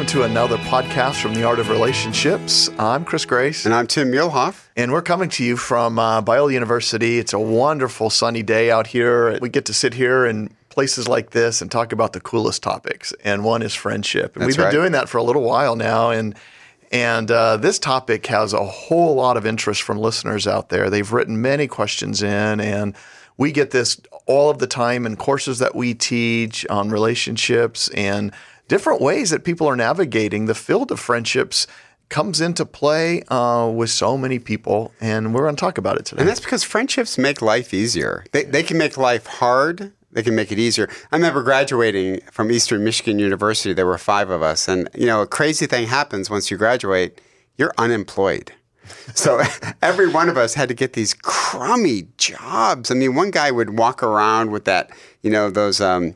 welcome to another podcast from the Art of Relationships. I'm Chris Grace. And I'm Tim Muehlhoff. And we're coming to you from uh, Biola University. It's a wonderful sunny day out here. We get to sit here in places like this and talk about the coolest topics. And one is friendship. And That's we've been right. doing that for a little while now. And and uh, this topic has a whole lot of interest from listeners out there. They've written many questions in, and we get this all of the time in courses that we teach on relationships and different ways that people are navigating the field of friendships comes into play uh, with so many people, and we're going to talk about it today. And that's because friendships make life easier. They, they can make life hard, they can make it easier. I remember graduating from Eastern Michigan University. There were five of us. And, you know, a crazy thing happens once you graduate you're unemployed. So every one of us had to get these crummy jobs. I mean, one guy would walk around with that, you know, those. Um,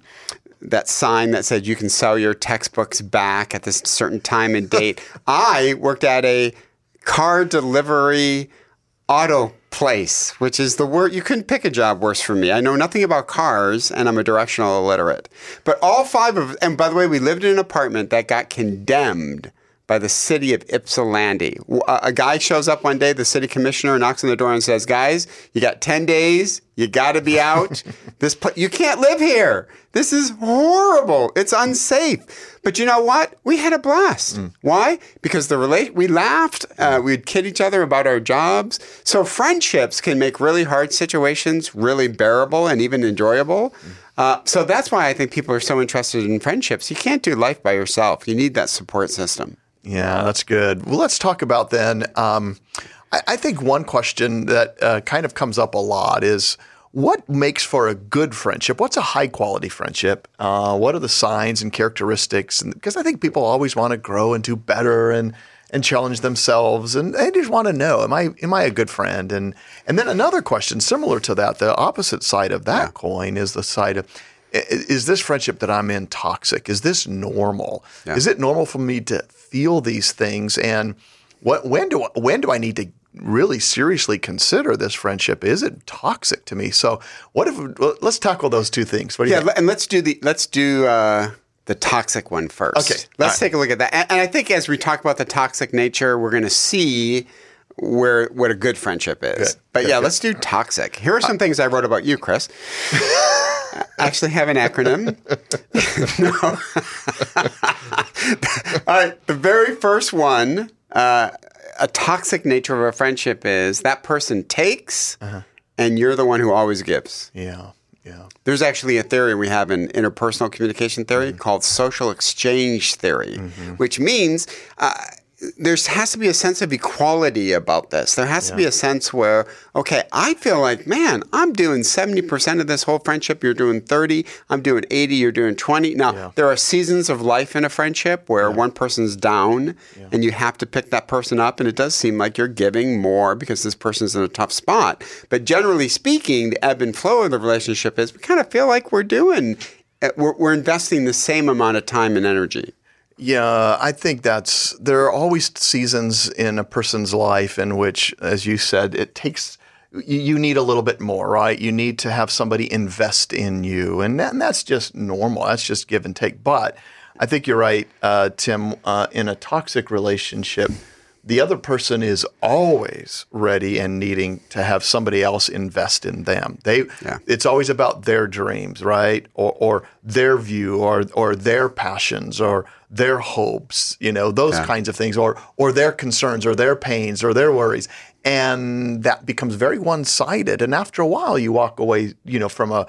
that sign that said you can sell your textbooks back at this certain time and date. I worked at a car delivery auto place, which is the word you couldn't pick a job worse for me. I know nothing about cars and I'm a directional illiterate. But all five of and by the way, we lived in an apartment that got condemned by the city of Ypsilanti. A guy shows up one day, the city commissioner knocks on the door and says, "Guys, you got 10 days. You got to be out. this pla- you can't live here. This is horrible. It's unsafe." But you know what? We had a blast. Why? Because the relate we laughed, uh, we'd kid each other about our jobs. So friendships can make really hard situations really bearable and even enjoyable. Uh, so that's why I think people are so interested in friendships. You can't do life by yourself. You need that support system. Yeah, that's good. Well, let's talk about then. Um, I, I think one question that uh, kind of comes up a lot is what makes for a good friendship? What's a high quality friendship? Uh, what are the signs and characteristics? And because I think people always want to grow and do better and and challenge themselves, and they just want to know: Am I am I a good friend? And and then another question similar to that, the opposite side of that coin is the side of is this friendship that I'm in toxic? Is this normal? Yeah. Is it normal for me to feel these things? And what when do I, when do I need to really seriously consider this friendship? Is it toxic to me? So what if let's tackle those two things? What do you Yeah, think? and let's do the let's do uh, the toxic one first. Okay, let's right. take a look at that. And, and I think as we talk about the toxic nature, we're going to see where what a good friendship is. Good, But good, yeah, good. let's do toxic. Here are some things I wrote about you, Chris. Actually have an acronym. no. All right, the very first one, uh, a toxic nature of a friendship is that person takes, Uh-huh. and you're the one who always gives. yeah, yeah. There's actually a theory we have in interpersonal communication theory Mm-hmm. called social exchange theory, which means uh, there has to be a sense of equality about this. There has to be a sense where, okay, I feel like, man, I'm doing 70% of this whole friendship. You're doing 30. I'm doing 80. You're doing 20. Now, Yeah. there are seasons of life in a friendship where one person's down and you have to pick that person up. And it does seem like you're giving more because this person's in a tough spot. But generally speaking, the ebb and flow of the relationship is we kind of feel like we're doing, uh, we're, we're investing the same amount of time and energy. Yeah, I think that's there are always seasons in a person's life in which, as you said, it takes you, need a little bit more, right? You need to have somebody invest in you, and, that, and that's just normal. That's just give and take. But I think you're right, uh, Tim. Uh, in a toxic relationship, the other person is always ready and needing to have somebody else invest in them. They, Yeah. it's always about their dreams, right? Or, or their view, or or their passions, or their hopes. You know, those Yeah. kinds of things, or or their concerns, or their pains, or their worries, and that becomes very one sided. And after a while, you walk away, you know, from a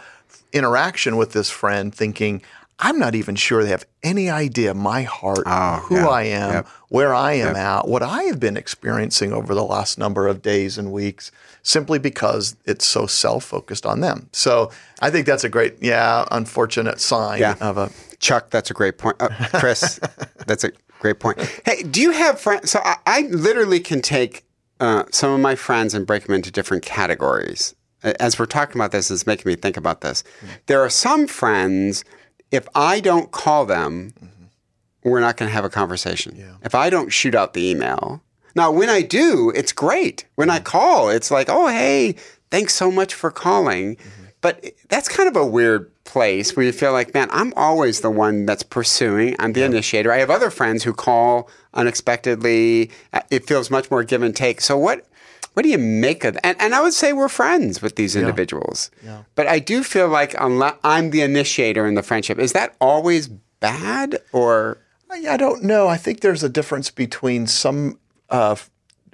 interaction with this friend thinking. I'm not even sure they have any idea my heart, Oh, who yeah. I am, Yep. where I am at, what I have been experiencing over the last number of days and weeks, simply because it's so self focused on them. So I think that's a great, yeah, unfortunate sign Yeah. of a. Chuck, that's a great point. Uh, Chris, that's a great point. Hey, do you have friends? So I, I literally can take uh, some of my friends and break them into different categories. As we're talking about this, it's making me think about this. There are some friends, if I don't call them, we're not going to have a conversation. If I don't shoot out the email. Now, when I do, it's great. When I call, it's like, oh, hey, thanks so much for calling. But that's kind of a weird place where you feel like, man, I'm always the one that's pursuing. I'm the initiator. I have other friends who call unexpectedly. Uh, It feels much more give and take. So what? What do you make of that? And, and I would say we're friends with these individuals. But I do feel like I'm the initiator in the friendship, is that always bad or? I I don't know. I think there's a difference between some. Uh,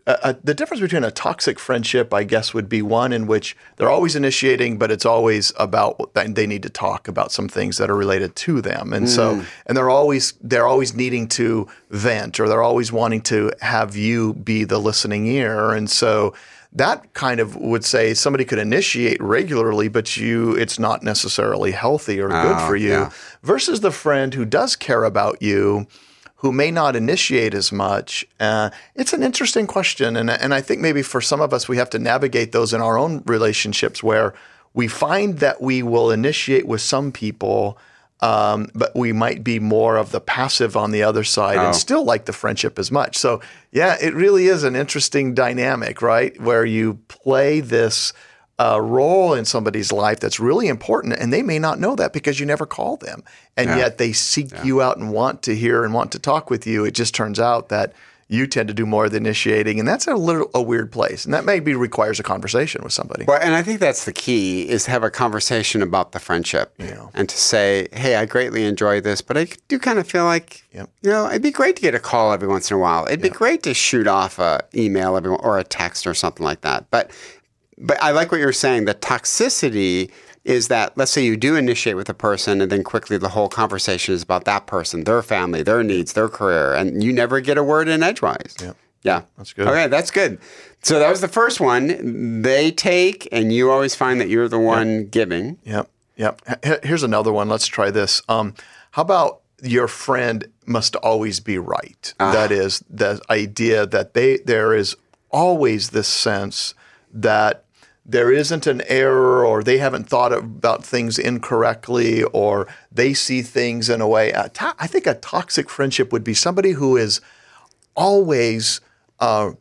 uh, the difference between a toxic friendship, I guess, would be one in which they're always initiating, but it's always about what they need to talk about some things that are related to them, and so and they're always they're always needing to vent, or they're always wanting to have you be the listening ear, and so that kind of would say somebody could initiate regularly, but you it's not necessarily healthy or good Oh, for you yeah. versus the friend who does care about you, who may not initiate as much. Uh, it's an interesting question, and and I think maybe for some of us we have to navigate those in our own relationships where we find that we will initiate with some people. Um, but we might be more of the passive on the other side Oh. and still like the friendship as much. So, yeah, it really is an interesting dynamic, right? Where you play this uh, role in somebody's life that's really important, and they may not know that because you never call them, and yet they seek you out and want to hear and want to talk with you. It just turns out that you tend to do more of the initiating, and that's a little a weird place, and that maybe requires a conversation with somebody. Well, and I think that's the key is to have a conversation about the friendship and to say, hey, I greatly enjoy this, but I do kind of feel like, Yep. you know, it'd be great to get a call every once in a while. It'd be great to shoot off a email every, or a text or something like that. But but I like what you're saying. The toxicity is that let's say you do initiate with a person and then quickly the whole conversation is about that person, their family, their needs, their career, and you never get a word in edgewise. Yeah. Yeah. That's good. Okay, that's good. So that was the first one. They take, and you always find that you're the one giving. Yep. Yep. H- Here's another one. Let's try this. Um, how about your friend must always be right? That is the idea that they there is always this sense that there isn't an error or they haven't thought about things incorrectly or they see things in a way. a to- I think a toxic friendship would be somebody who is always uh,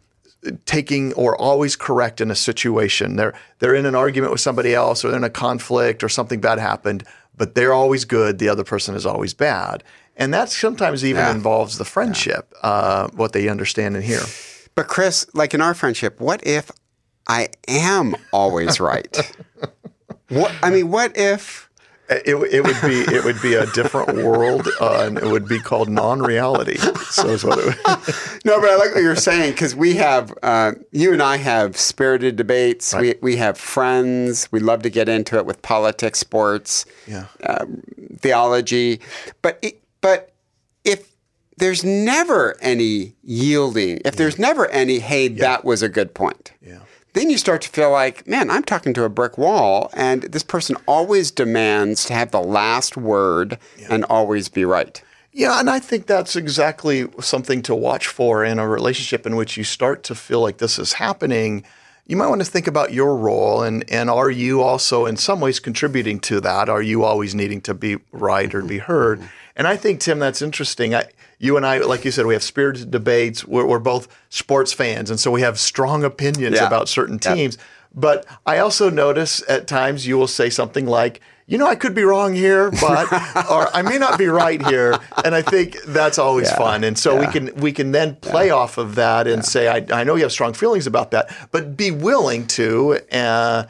taking or always correct in a situation. They're they're in an argument with somebody else or they're in a conflict or something bad happened, but they're always good. The other person is always bad, and that sometimes even Yeah. involves the friendship, uh, what they understand and hear. But Chris, like in our friendship, what if I am always right? what I mean, what if It, it would be it would be a different world, uh, and it would be called non-reality. So is what it would. No, but I like what you're saying because we have, uh, you and I have spirited debates. We, we have friends. We love to get into it with politics, sports, Yeah. theology. But it, but if there's never any yielding, if there's never any, hey, that was a good point. Yeah. Then you start to feel like, man, I'm talking to a brick wall, and this person always demands to have the last word and always be right. Yeah, and I think that's exactly something to watch for in a relationship in which you start to feel like this is happening. You might want to think about your role and and are you also in some ways contributing to that? Are you always needing to be right or be mm-hmm. heard? And I think Tim, that's interesting. I, you and I, like you said, we have spirited debates. We're, we're both sports fans, and so we have strong opinions Yeah. about certain teams. But I also notice at times you will say something like, you know, I could be wrong here, but or I may not be right here, and I think that's always Yeah. fun. And so we can we can then play off of that and say, I, I know you have strong feelings about that, but be willing to uh,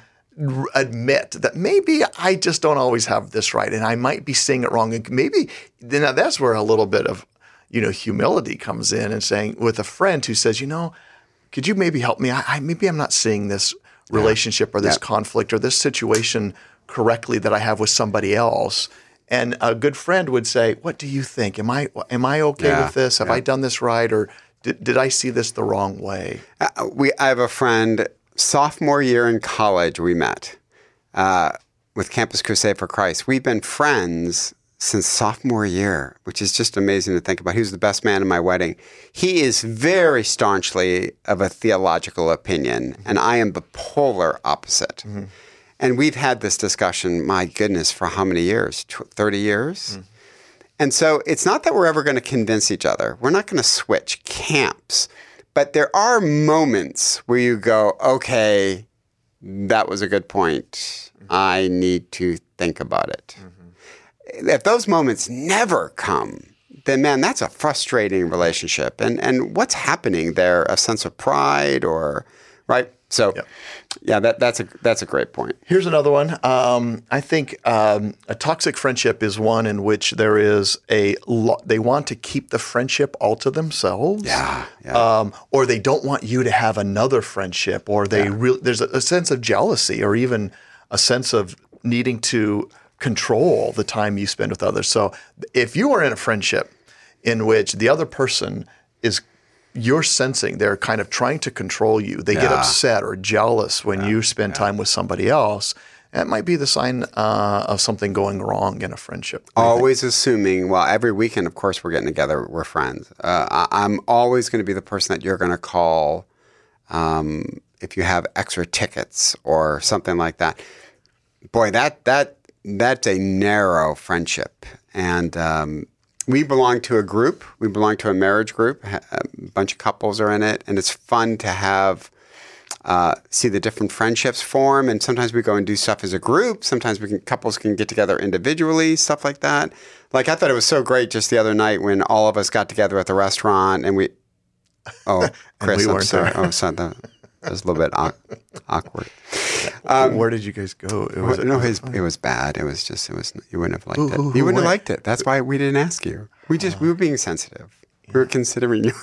admit that maybe I just don't always have this right, and I might be seeing it wrong. And maybe then that's where a little bit of you know humility comes in, and saying with a friend who says, you know, could you maybe help me? I, I maybe I'm not seeing this relationship or this Yeah. conflict or this situation correctly that I have with somebody else. And a good friend would say, "What do you think? Am I am I okay Yeah, with this? Have I done this right, or did, did I see this the wrong way?" Uh, we I have a friend sophomore year in college we met uh, with Campus Crusade for Christ. We've been friends since sophomore year, which is just amazing to think about. He was the best man in my wedding. He is very staunchly of a theological opinion, mm-hmm. and I am the polar opposite. Mm-hmm. And we've had this discussion, my goodness, for how many years? Tw- 30 years? Mm. And so it's not that we're ever going to convince each other. We're not going to switch camps. But there are moments where you go, okay, that was a good point. Mm-hmm. I need to think about it. If those moments never come, then man, that's a frustrating relationship. And and what's happening there? A sense of pride or right? So, yeah, that, that's a that's a great point. Here's another one. Um, I think um, a toxic friendship is one in which there is a lo- they want to keep the friendship all to themselves. Yeah, yeah. Um, or they don't want you to have another friendship, or they really there's a, a sense of jealousy, or even a sense of needing to control the time you spend with others. So if you are in a friendship in which the other person is you're sensing they're kind of trying to control you. They get upset or jealous when you spend time with somebody else. That might be the sign uh, of something going wrong in a friendship. always assuming, well, every weekend, of course, we're getting together, we're friends. Uh, I, I'm always going to be the person that you're going to call um, if you have extra tickets or something like that. Boy, that that that's a narrow friendship, and um, we belong to a group. We belong to a marriage group. A bunch of couples are in it, and it's fun to have uh, see the different friendships form. And sometimes we go and do stuff as a group. Sometimes we can couples can get together individually, stuff like that. Like I thought it was so great just the other night when all of us got together at the restaurant and we. Oh, Chris, we I'm sorry. there. Oh, sorry. That was a little bit awkward. Where did you guys go? It was no, his, it was bad. It was just, it was, you wouldn't have liked Who- it. who- you wouldn't have liked it. That's why we didn't ask you. We just, we were being sensitive. We were considering you.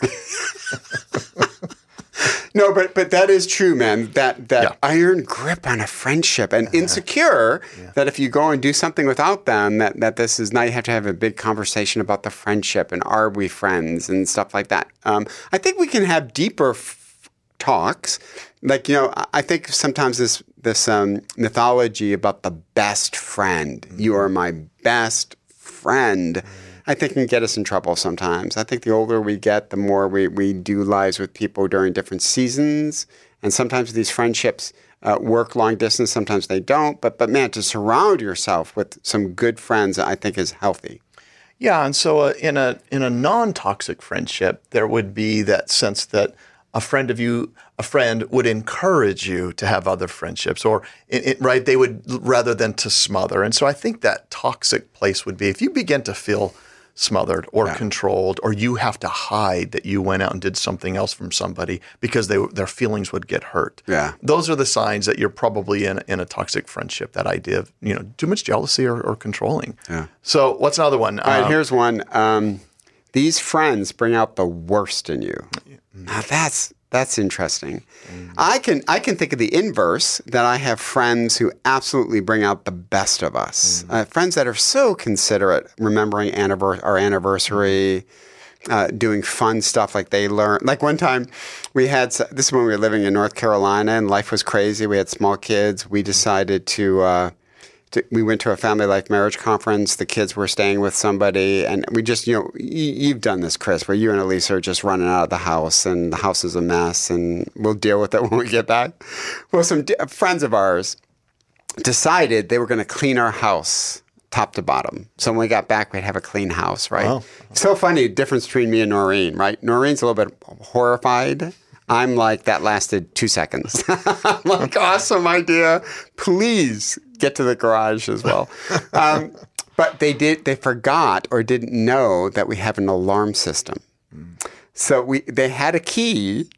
no, but, but that is true, man. That, that Yeah. iron grip on a friendship and insecure that if you go and do something without them, that, that this is now you have to have a big conversation about the friendship and are we friends and stuff like that. Um, I think we can have deeper f- talks. Like you know, I- think sometimes this this um, mythology about the best friend. You are my best friend. I think can get us in trouble sometimes. I think the older we get, the more we, we do lives with people during different seasons, and sometimes these friendships uh, work long distance. Sometimes they don't. But but man, to surround yourself with some good friends, I think is healthy. Yeah, and so uh, in a in a non-toxic friendship, there would be that sense that a friend of you, a friend would encourage you to have other friendships, or it, right, they would rather than to smother. And so I think that toxic place would be if you begin to feel smothered or controlled, or you have to hide that you went out and did something else from somebody because they, their feelings would get hurt. Yeah. those are the signs that you're probably in in a toxic friendship. That idea of you know too much jealousy or, or controlling. Yeah. So what's another one? All right, Um, here's one. Um, these friends bring out the worst in you. Now that's that's interesting. I can I can think of the inverse that I have friends who absolutely bring out the best of us. Uh, friends that are so considerate, remembering annivers- our anniversary. Uh, doing fun stuff like they learn. Like one time, we had this is when we were living in North Carolina and life was crazy. We had small kids. We decided to uh, to, we went to a family life marriage conference. The kids were staying with somebody, and we just, you know, y- you've done this, Chris, where you and Elise are just running out of the house, and the house is a mess, and we'll deal with it when we get back. Well, some d- friends of ours decided they were going to clean our house top to bottom. So when we got back, we'd have a clean house, right? Wow. So funny difference between me and Noreen, right? Noreen's a little bit horrified. I'm like, that lasted two seconds. I'm like, awesome idea. Please get to the garage as well. Um, but they did, they forgot or didn't know that we have an alarm system. So we they had a key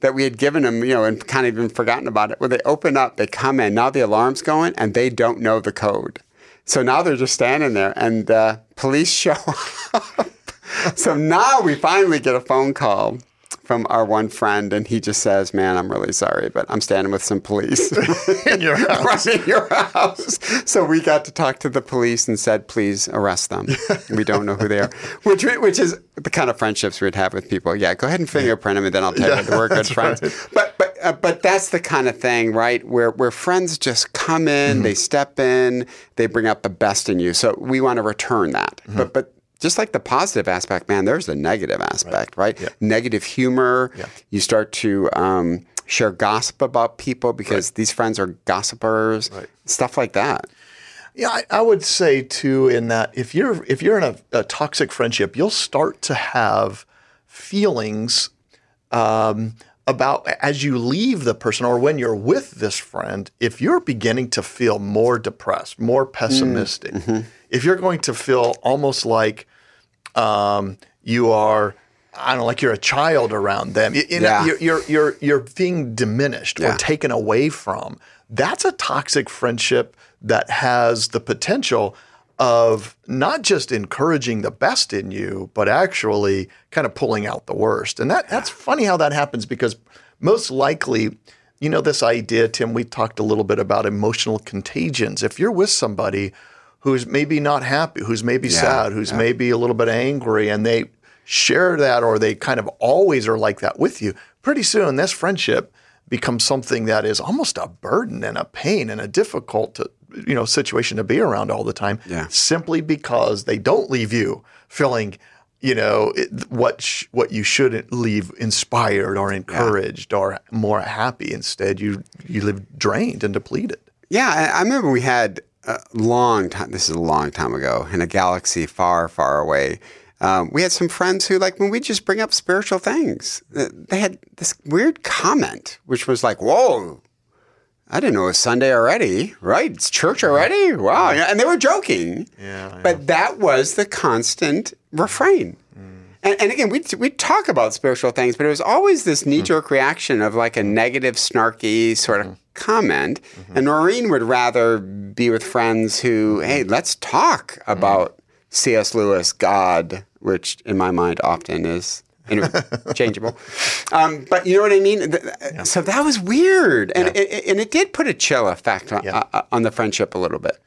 that we had given them, you know, and kind of even forgotten about it. When they open up, they come in. Now the alarm's going, and they don't know the code. So now they're just standing there, and uh, police show up. so now we finally get a phone call from our one friend, and he just says, "Man, I'm really sorry, but I'm standing with some police in your house. in your house." So we got to talk to the police and said, "Please arrest them. we don't know who they are." Which which is the kind of friendships we'd have with people. Yeah, go ahead and fingerprint them, and then I'll tell you we're good friends. right. But but uh, but that's the kind of thing, right? Where where friends just come in, Mm-hmm. they step in, they bring out the best in you. So we want to return that. Mm-hmm. But but just like the positive aspect, man, there's the negative aspect, right? Yeah. Negative humor. Yeah. You start to um, share gossip about people because these friends are gossipers. Right. Stuff like that. Yeah, I, I would say too in that if you're if you're in a, a toxic friendship, you'll start to have feelings um, about as you leave the person or when you're with this friend, if you're beginning to feel more depressed, more pessimistic, if you're going to feel almost like um, you are, I don't know, like you're a child around them, you, you know, Yeah. you're, you're, you're, you're being diminished Yeah. or taken away from, that's a toxic friendship that has the potential of not just encouraging the best in you, but actually kind of pulling out the worst. And that that's funny how that happens because most likely, you know, this idea, Tim, we talked a little bit about emotional contagions. If you're with somebody who's maybe not happy, who's maybe sad, who's maybe a little bit angry, and they share that or they kind of always are like that with you, pretty soon this friendship becomes something that is almost a burden and a pain and a difficult to, you know situation to be around all the time Yeah. simply because they don't leave you feeling you know it, what sh- what you shouldn't leave inspired or encouraged or more happy. Instead you you live drained and depleted. Yeah, I I remember we had a long time. This is a long time ago in a galaxy far, far away. Um, we had some friends who, like, when we just bring up spiritual things, they had this weird comment, which was like, "Whoa, I didn't know it was Sunday already. Right? It's church already. Wow!" And they were joking. Yeah, But that was the constant refrain. And, and again, we we talk about spiritual things, but it was always this mm-hmm. knee jerk reaction of like a negative, snarky sort of mm-hmm. comment. Mm-hmm. And Noreen would rather be with friends who, hey, let's talk about C.S. Lewis, God, which in my mind often is interchangeable. um, but you know what I mean? Th- So that was weird, and it, and it did put a chill effect on, Yeah. Uh, uh, on the friendship a little bit.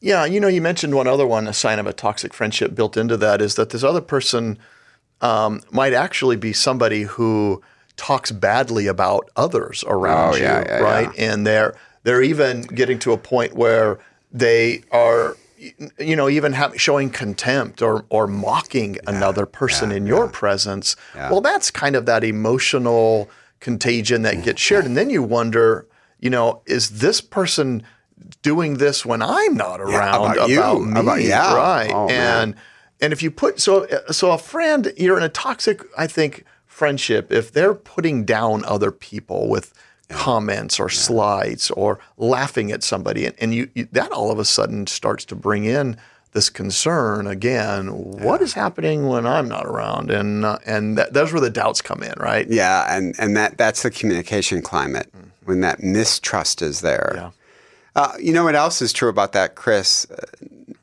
Yeah, you know, you mentioned one other one. A sign of a toxic friendship built into that is that this other person um, might actually be somebody who talks badly about others around Oh, you, yeah, yeah, right? And they're they're even getting to a point where they are, you know, even have, showing contempt or or mocking another person in your presence. Well, that's kind of that emotional contagion that gets shared, and then you wonder, you know, is this person doing this when I'm not around about you. me, About- yeah. right? Oh, man. And if you put so so a friend, you're in a toxic, I think, friendship if they're putting down other people with comments or slides or laughing at somebody, and, and you, you that all of a sudden starts to bring in this concern again. What is happening when I'm not around? And uh, and that, that's where the doubts come in, right? Yeah, and, and that that's the communication climate when that mistrust is there. Yeah. Uh, you know what else is true about that, Chris? Uh,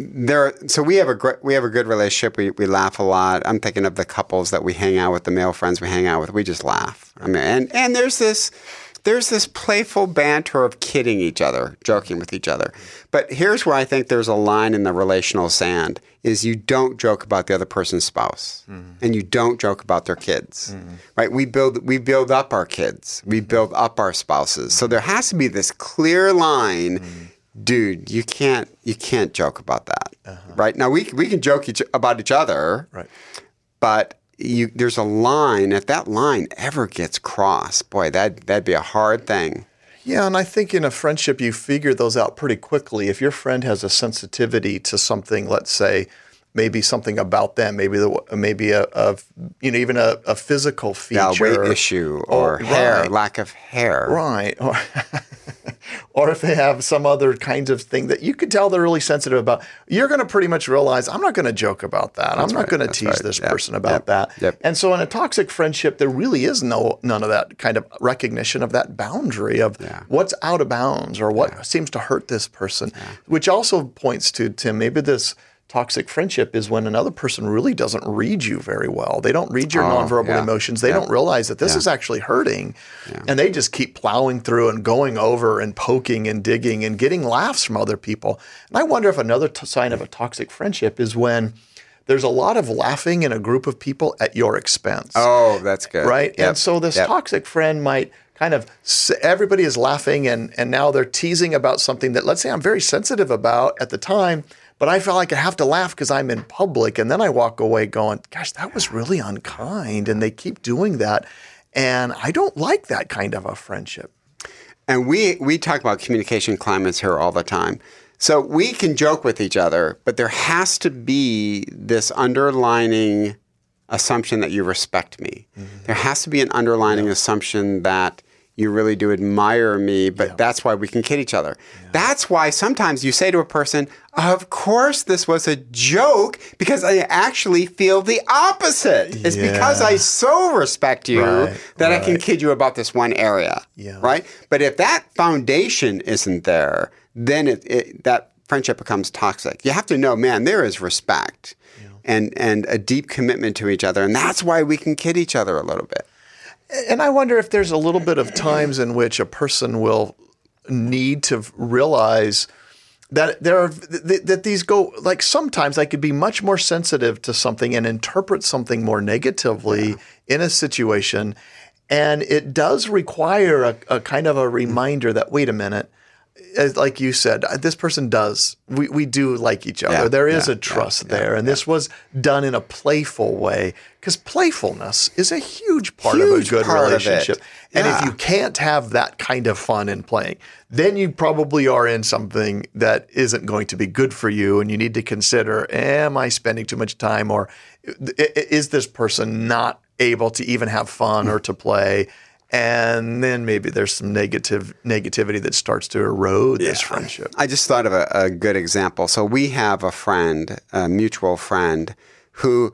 there, so we have a gr- we have a good relationship. We we laugh a lot. I'm thinking of the couples that we hang out with, the male friends we hang out with. We just laugh. I mean, and and there's this there's this playful banter of kidding each other, joking with each other. But here's where I think there's a line in the relational sand: is you don't joke about the other person's spouse, mm-hmm. and you don't joke about their kids. Mm-hmm. Right? We build we build up our kids. We mm-hmm. build up our spouses. So there has to be this clear line dude, you can't you can't joke about that, uh-huh. right? Now we we can joke each, about each other, Right. but you there's a line. If that line ever gets crossed, boy, that that'd be a hard thing. Yeah, and I think in a friendship, you figure those out pretty quickly. If your friend has a sensitivity to something, let's say, maybe something about them, maybe the maybe a, a you know even a, a physical Yeah, feature, weight issue or hair, right. lack of hair. right? Or, or if they have some other kinds of thing that you could tell they're really sensitive about, you're going to pretty much realize I'm not going to joke about that. I'm not right, going to tease right. this Yep, person about yep, that. yep. And so in a toxic friendship, there really is no none of that kind of recognition of that boundary of Yeah. what's out of bounds or what seems to hurt this person, which also points to Tim. Maybe this toxic friendship is when another person really doesn't read you very well. They don't read your Oh, nonverbal yeah. emotions. They Yeah. don't realize that this is actually hurting, and they just keep plowing through and going over and poking and digging and getting laughs from other people. And I wonder if another t- sign of a toxic friendship is when. There's a lot of laughing in a group of people at your expense Oh, that's good. right? Yep, And so this yep. toxic friend might kind of everybody is laughing and and now they're teasing about something that let's say I'm very sensitive about at the time, but I feel like I have to laugh because I'm in public, and then I walk away going, "Gosh, that was really unkind," and they keep doing that, and I don't like that kind of a friendship. And we we talk about communication climates here all the time. So we can joke with each other, but there has to be this underlining assumption that you respect me. Mm-hmm. There has to be an underlining assumption that you really do admire me, but that's why we can kid each other. That's why sometimes you say to a person, Of course, this was a joke, because I actually feel the opposite. It's because I so respect you Right, that I can kid you about this one area. Yeah. Right? But if that foundation isn't there, then it, it, that friendship becomes toxic. You have to know, man, there is respect. And, and a deep commitment to each other. And that's why we can kid each other a little bit. And I wonder if there's a little bit of times in which a person will need to realize that there are th- that these go like sometimes I could be much more sensitive to something and interpret something more negatively in a situation, and it does require a, a kind of a reminder that wait a minute. As, like you said, uh, this person does. We, we do like each other. Yeah, there is yeah, a trust there, and this was done in a playful way because playfulness is a huge part of a good relationship. And if you can't have that kind of fun in playing, then you probably are in something that isn't going to be good for you. And you need to consider am I spending too much time or is this person not able to even have fun or to play? And then maybe there's some negative negativity that starts to erode this friendship. I just thought of a, a good example. So we have a friend, a mutual friend, who,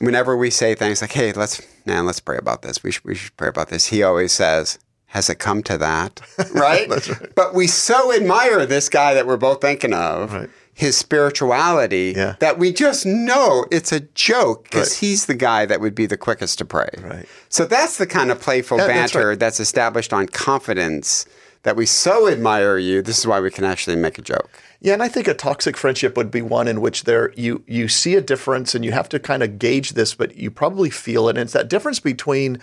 whenever we say things like, "Hey, let's man, let's pray about this. We should, we should pray about this," he always says, "Has it come to that?" right? That's right. But we so admire this guy that we're both thinking of. Right. His spirituality, Yeah. that we just know it's a joke because Right. he's the guy that would be the quickest to pray. Right. So that's the kind of playful Yeah, that's banter right. that's established on confidence that we so admire you. This is why we can actually make a joke. Yeah, and I think a toxic friendship would be one in which there you you see a difference and you have to kind of gauge this, but you probably feel it. And it's that difference between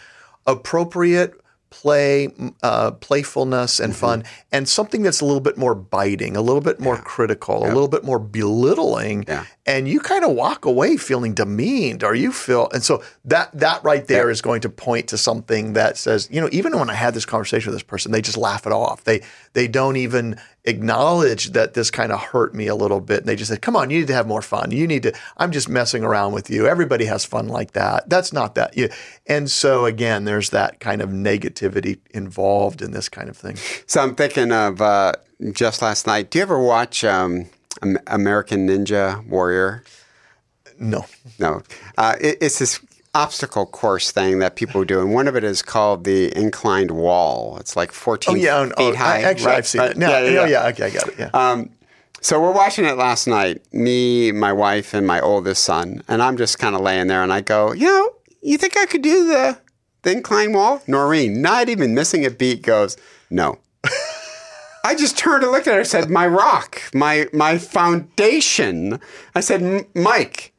appropriate play, uh, playfulness, and fun, and something that's a little bit more biting, a little bit more critical, a little bit more belittling. Yeah. And you kind of walk away feeling demeaned, or you feel, and so that that right there is going to point to something that says, you know, even when I had this conversation with this person, they just laugh it off. They they don't even acknowledge that this kind of hurt me a little bit. And they just said, come on, you need to have more fun. You need to, I'm just messing around with you. Everybody has fun like that. That's not that. You, and so again, there's that kind of negativity involved in this kind of thing. So I'm thinking of uh, just last night. Do you ever watch um, American Ninja Warrior? No. No, uh, it, it's this obstacle course thing that people do, and one of it is called the inclined wall. It's like 14 Oh yeah, feet oh, high. I, actually, right? I've seen Right. it. No, yeah, yeah, oh, yeah. yeah, okay, I got it. Yeah. Um, so we're watching it last night, me, my wife, and my oldest son, and I'm just kind of laying there, and I go, you know, you think I could do the the incline wall? Noreen, not even missing a beat, goes, no. I just turned and looked at her and said, my rock, my my foundation. I said, Mike.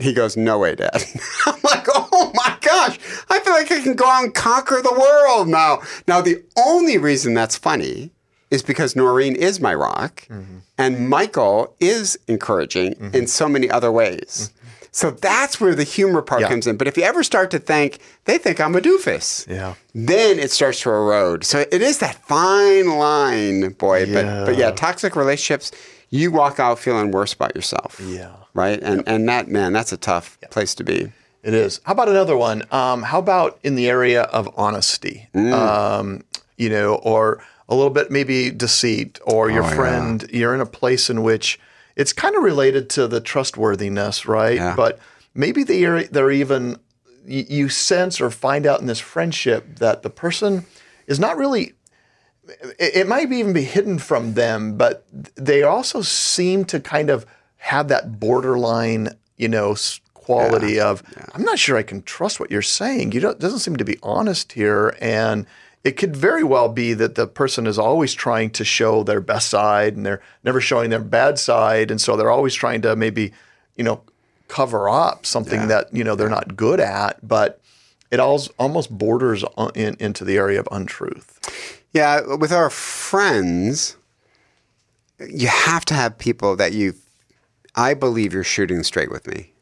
He goes, no way, Dad. I'm like, oh my gosh, I feel like I can go out and conquer the world now. Now, the only reason that's funny is because Noreen is my rock mm-hmm. and Michael is encouraging mm-hmm. in so many other ways. Mm-hmm. So that's where the humor part Yeah. comes in. But if you ever start to think, they think I'm a doofus. Yeah. Then it starts to erode. So it is that fine line, boy. But but yeah, toxic relationships, you walk out feeling worse about yourself. Yeah. Right? And and that man, that's a tough place to be. It is. How about another one? Um, how about in the area of honesty? Um, you know, or a little bit maybe deceit, or your friend, you're in a place in which it's kind of related to the trustworthiness, right? Yeah. But maybe they're, they're even, you, sense or find out in this friendship that the person is not really it, might even be hidden from them, but they also seem to kind of have that borderline, you know, quality of I'm not sure I can trust what you're saying. You don't doesn't seem to be honest here, and it could very well be that the person is always trying to show their best side, and they're never showing their bad side, and so they're always trying to maybe, you know, cover up something that you know they're not good at, but. It all almost borders on, in, into the area of untruth. Yeah, with our friends, you have to have people that you I believe you're shooting straight with me.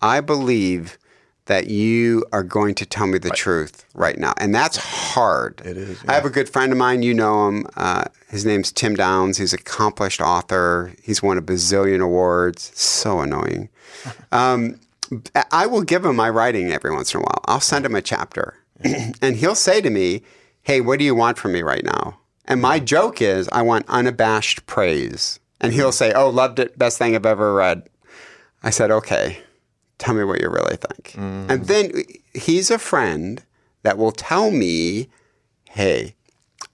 I believe that you are going to tell me the truth right now. And that's hard. It is, I have a good friend of mine. You know him. Uh, his name's Tim Downs. He's an accomplished author. He's won a bazillion awards. So annoying. Um, I will give him my writing every once in a while. I'll send him a chapter, and he'll say to me, "Hey, what do you want from me right now?" And my joke is, I want unabashed praise. And he'll say, "Oh, loved it, best thing I've ever read." I said, "Okay, tell me what you really think." And mm. then he's a friend that will tell me, "Hey,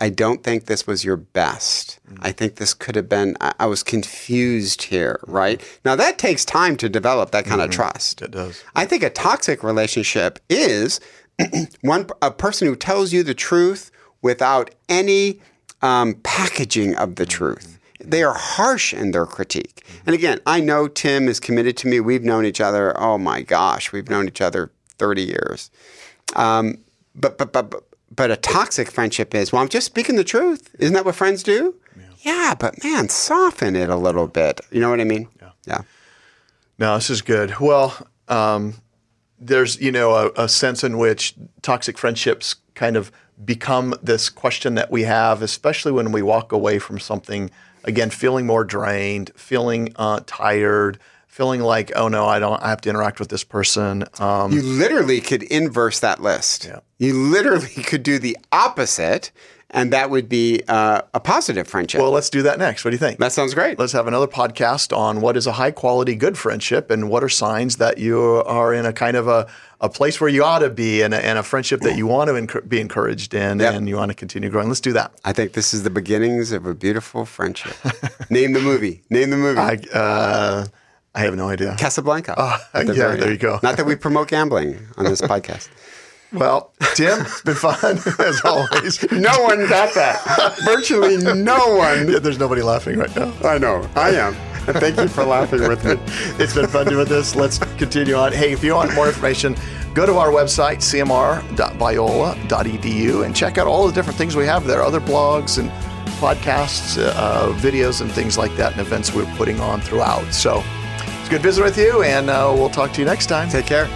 I don't think this was your best. Mm. I think this could have been, I, I was confused here, mm. right? Now that takes time to develop that kind of mm-hmm. trust. It does. I think a toxic relationship is one a person who tells you the truth without any um, packaging of the mm-hmm. truth. They are harsh in their critique. And again, I know Tim is committed to me. We've known each other. Oh my gosh, we've known each other thirty years. Um, but but but but but a toxic friendship is well, I'm just speaking the truth. Isn't that what friends do? Yeah, but man, soften it a little bit. You know what I mean? Yeah. Yeah. No, this is good. Well, um, there's you know a, a sense in which toxic friendships kind of become this question that we have, especially when we walk away from something. Again, feeling more drained, feeling uh, tired, feeling like, oh no, I don't. I have to interact with this person. Um, You literally could inverse that list. Yeah. You literally could do the opposite, and that would be uh, a positive friendship. well, let's do that next. What do you think? that sounds great. Let's have another podcast on what is a high quality good friendship and what are signs that you are in a kind of a, a place where you ought to be and a, and a friendship that you want to encour- be encouraged in Yep. and you want to continue growing. Let's do that. I think this is the beginnings of a beautiful friendship. Name the movie. Name the movie. I, uh, I have no idea. Casablanca. The yeah, there end. you go. Not that we promote gambling on this podcast. Well, Tim, it's been fun as always. No one got that. Virtually no one. Yeah, There's nobody laughing right now. I know. I am. And thank you for laughing with me. It's been fun doing this. Let's continue on. Hey, if you want more information, go to our website, cmr.biola.edu, and check out all the different things we have there other blogs and podcasts, uh, videos, and things like that, and events we're putting on throughout. So it's good visiting with you, and uh, we'll talk to you next time. Take care.